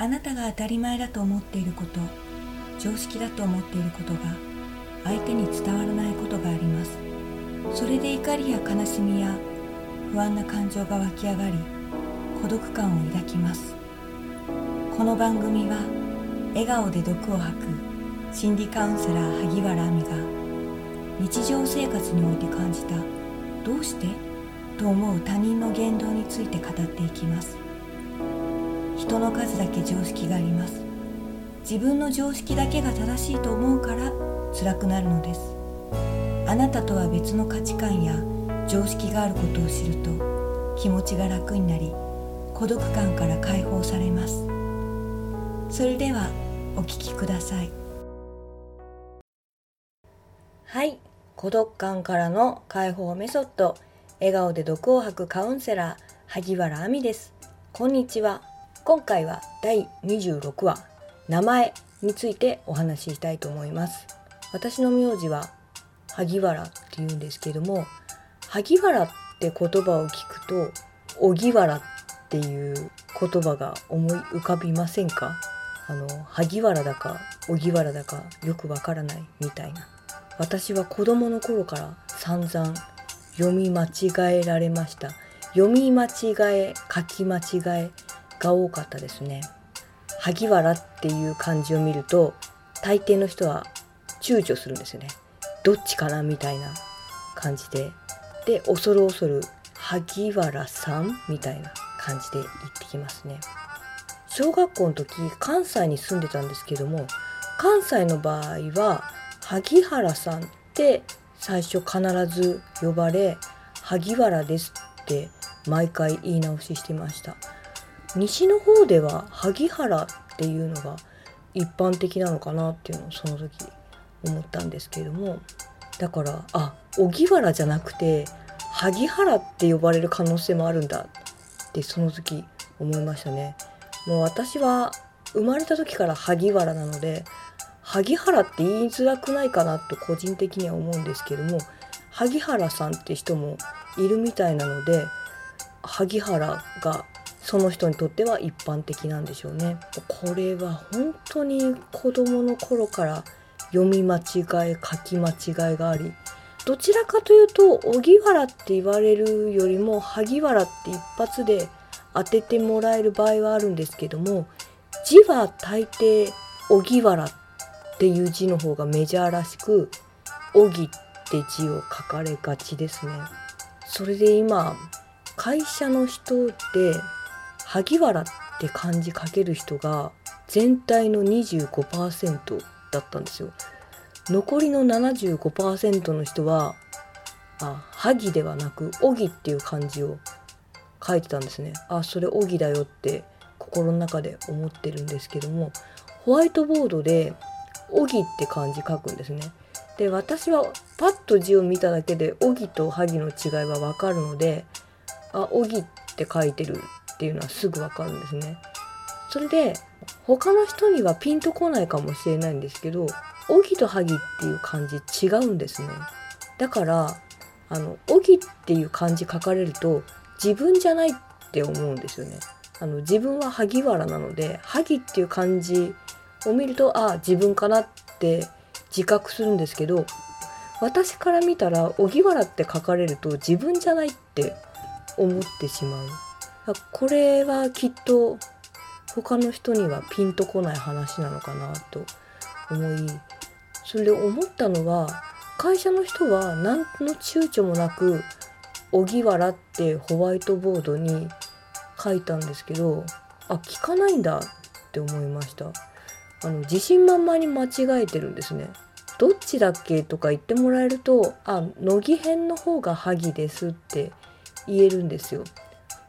あなたが当たり前だと思っていること常識だと思っていることが相手に伝わらないことがあります。それで怒りや悲しみや不安な感情が湧き上がり孤独感を抱きます。この番組は笑顔で毒を吐く心理カウンセラー萩原亜美が日常生活において感じたどうして？と思う他人の言動について語っていきます。人の数だけ常識があります。自分の常識だけが正しいと思うから辛くなるのです。あなたとは別の価値観や常識があることを知ると気持ちが楽になり孤独感から解放されます。それではお聞きください。はい。孤独感からの解放メソッド。笑顔で毒を吐くカウンセラー萩原亜美です。こんにちは。今回は第26話名前についてお話ししたいと思います。私の名字は萩原って言うんですけども萩原って言葉を聞くと荻原っていう言葉が思い浮かびませんか？あの萩原だか荻原だかよくわからないみたいな。私は子供の頃から散々読み間違えられました。読み間違え書き間違えが多かったですね。萩原っていう漢字を見ると大抵の人は躊躇するんですよね。どっちかなみたいな感じで。で恐る恐る萩原さんみたいな感じで言ってきますね。小学校の時関西に住んでたんですけども関西の場合は萩原さんって最初必ず呼ばれ萩原ですって毎回言い直ししてました。西の方では萩原っていうのが一般的なのかなっていうのをその時思ったんですけれどもだからあ荻原じゃなくて萩原って呼ばれる可能性もあるんだってその時思いましたね。もう私は生まれた時から萩原なので萩原って言いづらくないかなと個人的には思うんですけども萩原さんって人もいるみたいなので萩原がその人にとっては一般的なんでしょうね。これは本当に子供の頃から読み間違え書き間違いがありどちらかというと荻原って言われるよりも萩原って一発で当ててもらえる場合はあるんですけども字は大抵荻原っていう字の方がメジャーらしく荻って字を書かれがちですね。それで今会社の人で萩原って漢字書ける人が全体の25%だったんですよ。残りの75%の人はあ萩ではなく荻っていう漢字を書いてたんですね。あそれ荻だよって心の中で思ってるんですけどもホワイトボードで荻って漢字書くんですね。で私はパッと字を見ただけで荻と萩の違いはわかるのであ荻って書いてるっていうのはすぐわかるんですね。それで他の人にはピンとこないかもしれないんですけど「オギ」と「ハギ」っていう漢字違うんですね。だからあの「オギ」っていう漢字書かれると自分じゃないって思うんですよね。あの自分は萩原なので「ハギ」っていう漢字を見るとああ自分かなって自覚するんですけど私から見たら「荻原」って書かれると自分じゃないって思ってしまう。これはきっと他の人にはピンとこない話なのかなと思いそれで思ったのは会社の人は何の躊躇もなく「荻原」ってホワイトボードに書いたんですけどあ聞かないんだって思いました。あの自信満々に間違えてるんですねどっちだっけとか言ってもらえるとあ乃木編の方が萩ですって言えるんですよ。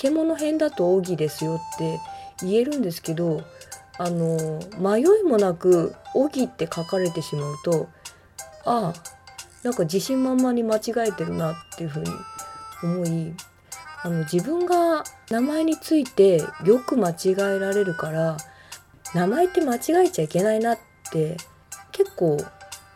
獣編だと荻ですよって言えるんですけどあの迷いもなく「荻」って書かれてしまうとああなんか自信満々に間違えてるなっていうふうに思いあの自分が名前についてよく間違えられるから名前って間違えちゃいけないなって結構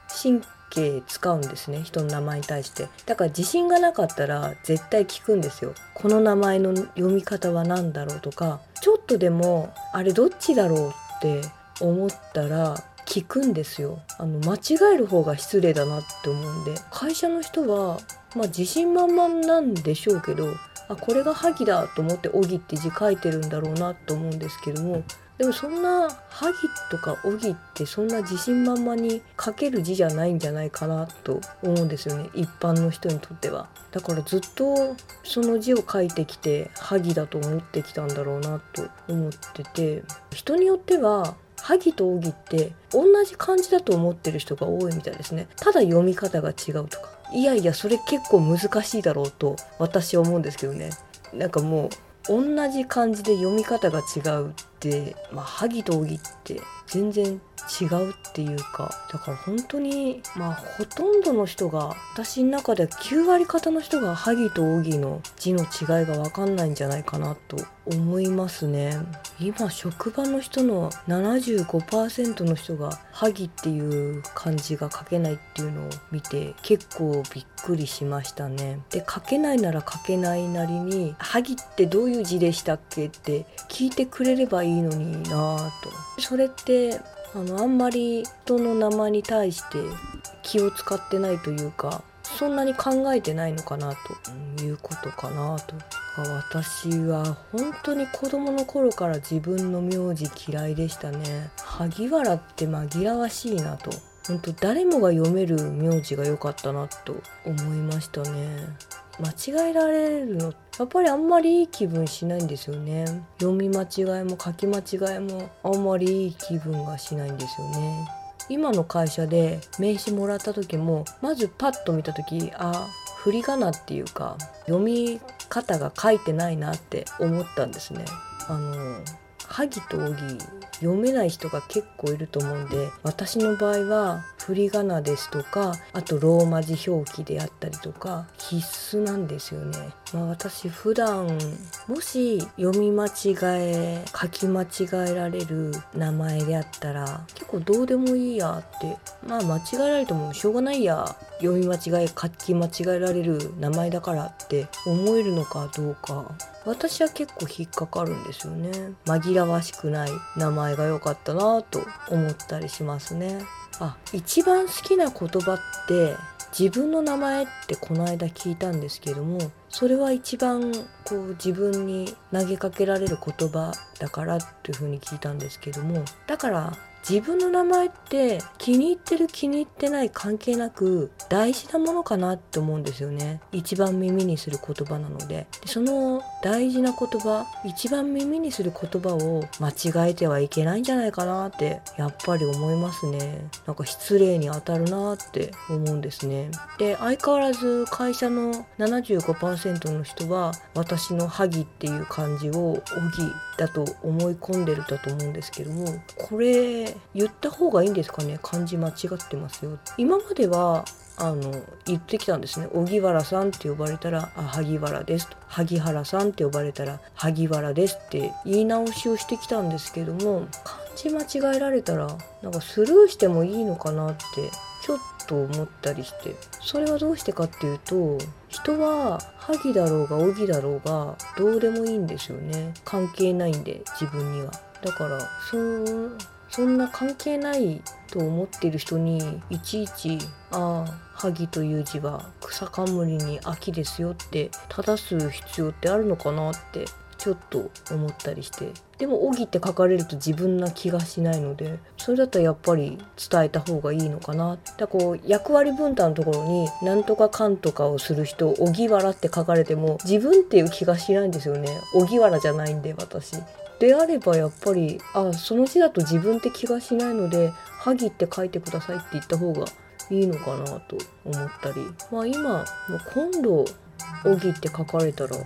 真ケ使うんですね人の名前に対して。だから自信がなかったら絶対聞くんですよ。この名前の読み方は何だろうとかちょっとでもあれどっちだろうって思ったら聞くんですよ。あの間違える方が失礼だなって思うんで。会社の人はまあ自信満々なんでしょうけどあこれが萩だと思って「荻」って字書いてるんだろうなと思うんですけどもでもそんな萩とか荻ってそんな自信満々に書ける字じゃないんじゃないかなと思うんですよね一般の人にとっては。だからずっとその字を書いてきて萩だと思ってきたんだろうなと思ってて人によっては萩と荻って同じ漢字だと思ってる人が多いみたいですね。ただ読み方が違うとか。いやいやそれ結構難しいだろうと私は思うんですけどね。なんかもう同じ漢字で読み方が違うまあ萩と荻って全然違うっていうかだから本当にまあほとんどの人が私の中では9割方の人が萩と荻の字の違いが分かんないんじゃないかなと思いますね。今職場の人の75%の人が萩っていう漢字が書けないっていうのを見て結構びっくりしましたね。で書けないなら書けないなりに萩ってどういう字でしたっけって聞いてくれればいいいのになぁと。それってあのあんまり人の名前に対して気を使ってないというかそんなに考えてないのかなということかなと。私は本当に子供の頃から自分の名字嫌いでしたね。萩原って紛らわしいなと。本当誰もが読める名字が良かったなと思いましたね。間違えられるのやっぱりあんまりいい気分しないんですよね。読み間違いも書き間違いもあんまりいい気分がしないんですよね。今の会社で名刺もらった時もまずパッと見た時あ振り仮名っていうか読み方が書いてないなって思ったんですね。あの萩と荻読めない人が結構いると思うんで私の場合は振り仮名ですとかあとローマ字表記であったりとか必須なんですよね。まあ、私普段もし読み間違え書き間違えられる名前であったら結構どうでもいいやってまあ間違えられてもしょうがないや読み間違え書き間違えられる名前だからって思えるのかどうか。私は結構引っかかるんですよね。紛らわしくない名前が良かったなと思ったりしますね。あ一番好きな言葉って自分の名前ってこの間聞いたんですけどもそれは一番こう自分に投げかけられる言葉だからっていうふうに聞いたんですけどもだから自分の名前って気に入ってる気に入ってない関係なく大事なものかなって思うんですよね。一番耳にする言葉なので。その大事な言葉一番耳にする言葉を間違えてはいけないんじゃないかなってやっぱり思いますね。なんか失礼に当たるなって思うんですね。で相変わらず会社の75%の人はの萩っていう漢字を「おぎ」だと思い込んでるだと思うんですけどもこれ言った方がいいんですかね？漢字間違ってますよ。今まではあの言ってきたんですね。荻原さんって呼ばれたら「あ萩原です」と「萩原さん」って呼ばれたら「萩原です」って言い直しをしてきたんですけども漢字間違えられたらなんかスルーしてもいいのかなってちょっと思ったりして。それはどうしてかっていうと人は萩だろうが荻だろうがどうでもいいんですよね。関係ないんで自分には。だからそそんな関係ないと思ってる人にいちいち「ああ萩という字は草冠に秋ですよ」って正す必要ってあるのかなってちょっと思ったりして。でも「荻」って書かれると自分な気がしないのでそれだったらやっぱり伝えた方がいいのかな。だこう役割分担のところに「なんとかかんとか」をする人「荻原」って書かれても自分っていう気がしないんですよね。荻原じゃないんで私。であればやっぱりあその字だと自分って気がしないので「萩」って書いてくださいって言った方がいいのかなと思ったり。まあ今もう今度「荻」って書かれたら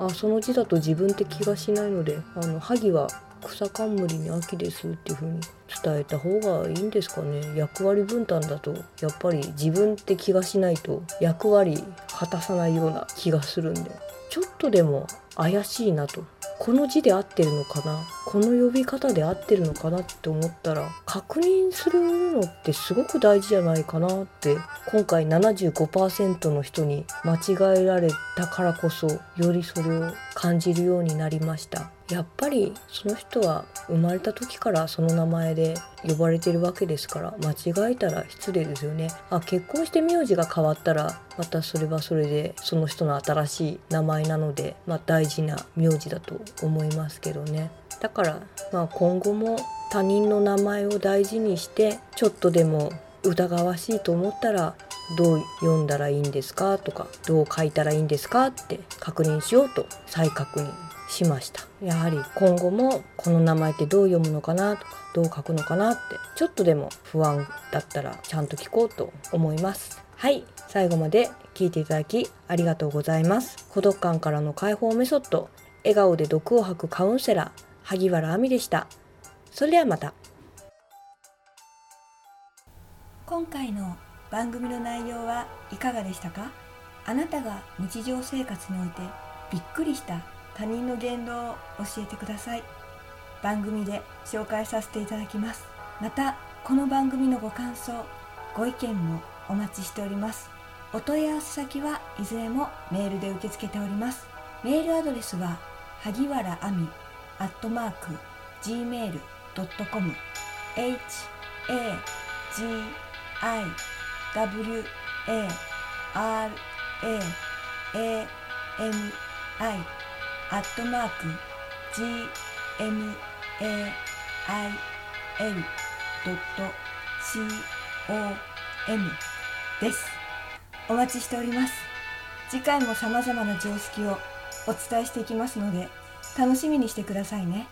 あその字だと自分って気がしないのであの萩は草冠に秋ですっていう風に伝えた方がいいんですかね。役割分担だとやっぱり自分って気がしないと役割果たさないような気がするんで。ちょっとでも怪しいなと。この字で合ってるのかな？この呼び方で合ってるのかなって思ったら確認するのってすごく大事じゃないかなって今回75%の人に間違えられたからこそよりそれを感じるようになりました。やっぱりその人は生まれた時からその名前で呼ばれてるわけですから間違えたら失礼ですよね。あ結婚して名字が変わったらまたそれはそれでその人の新しい名前なので、まあ、大事な名字だと思いますけどね。だから、まあ、今後も他人の名前を大事にしてちょっとでも疑わしいと思ったらどう読んだらいいんですかとかどう書いたらいいんですかって確認しようと再確認しました。やはり今後もこの名前ってどう読むのかなとかどう書くのかなってちょっとでも不安だったらちゃんと聞こうと思います。はい。最後まで聞いていただきありがとうございます。孤独感からの解放メソッド。笑顔で毒を吐くカウンセラー萩原亜美でした。それではまた。今回の番組の内容はいかがでしたか？あなたが日常生活においてびっくりした他人の言動を教えてください。番組で紹介させていただきます。またこの番組のご感想ご意見もお待ちしております。お問い合わせ先はいずれもメールで受け付けております。メールアドレスは萩原亜美アットマーク gmail.com h a g i w a r a a m i アットマーク gmail.com です。お待ちしております。次回も様々な常識をお伝えしていきますので楽しみにしてくださいね。